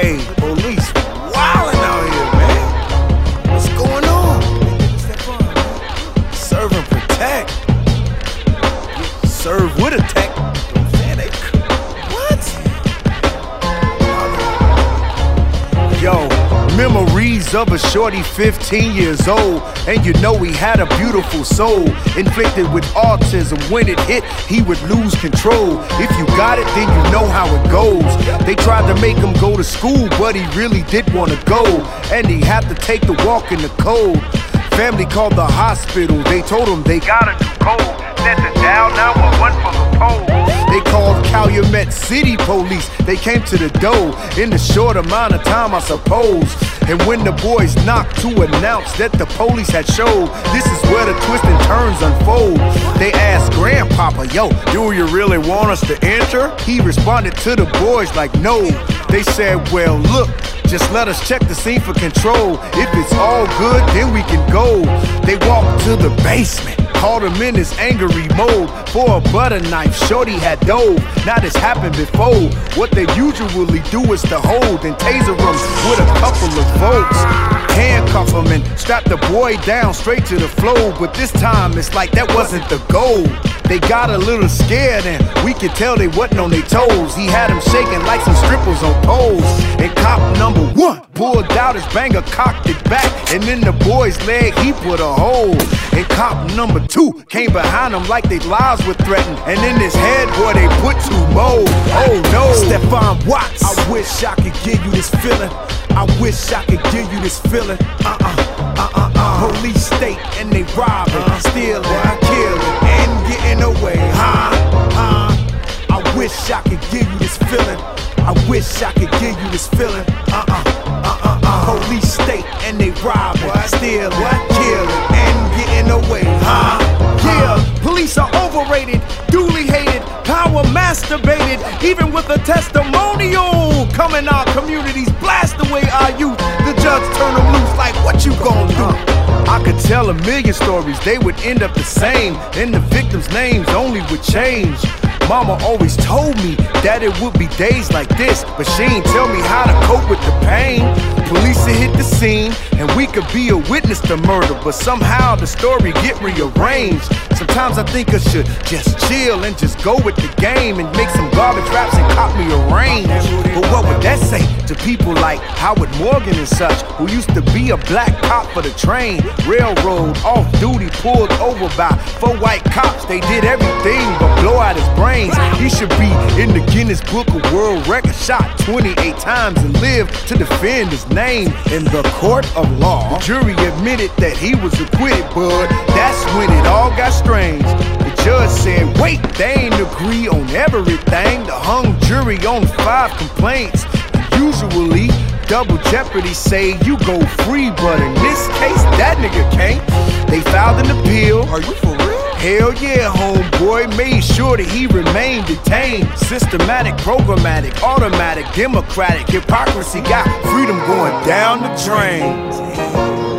Hey, of a shorty 15 years old. And you know he had a beautiful soul, inflicted with autism. When it hit, he would lose control. If you got it, then you know how it goes. They tried to make him go to school, but he really did want to go. And he had to take the walk in the cold. Family called the hospital, they told him they got a code. Set the dial 911 for the pole. They called Calumet City Police. They came to the door in the short amount of time, I suppose. And when the boys knocked to announce that the police had showed, this is where the twists and turns unfold. They asked Grandpapa, Yo, do you really want us to enter? He responded to the boys like, No. They said, Well, look. Just let us check the scene for control. If it's all good, then we can go. They walked to the basement. Called him in his angry mode for a butter knife. Shorty had dove. Now this happened before. What they usually do is to hold and taser him with a couple of volts. Handcuff him and strap the boy down straight to the floor. But this time it's like that wasn't the goal. They got a little scared and we could tell they wasn't on their toes. He had them shaking like some strippers on poles. And cop number one pulled out his banger, cocked it back, and in the boy's leg he put a hole. And cop number two came behind them like their lives were threatened. And in his head, boy, they put two more. Oh no, Stephon Watts. I wish I could give you this feeling. I wish I could give you this feeling. Uh uh, uh uh uh. Police state and they robbing, stealing, killing, and getting away. Huh? Huh? I wish I could give you this feeling. I wish I could give you this feeling. Uh uh, uh uh uh. Police state and they robbing, stealing, killing, with a testimonial. Coming our communities, blast away our youth. The judge turn them loose like, what you gonna do? I could tell a million stories, they would end up the same. And the victims' names only would change. Mama always told me that it would be days like this, but she ain't tell me how to cope with the pain. Police had hit the scene, and we could be a witness to murder, but somehow the story get rearranged. Sometimes I think I should just chill and just go with the game and make some garbage raps and cop me a range. But what would that say to people like Howard Morgan and such, who used to be a black cop for the train, railroad, off duty, pulled over by four white cops? They did everything but blow out his He should be in the Guinness Book of World Records, shot 28 times and lived to defend his name in the court of law. The jury admitted that he was acquitted, but that's when it all got strange. The judge said, wait, they ain't agree on everything. The hung jury on five complaints. Usually, double jeopardy say you go free, but in this case, that nigga can't. They filed an appeal. Are you for? Hell yeah, homeboy, made sure that he remained detained. Systematic, programmatic, automatic, democratic. Hypocrisy got freedom going down the drain.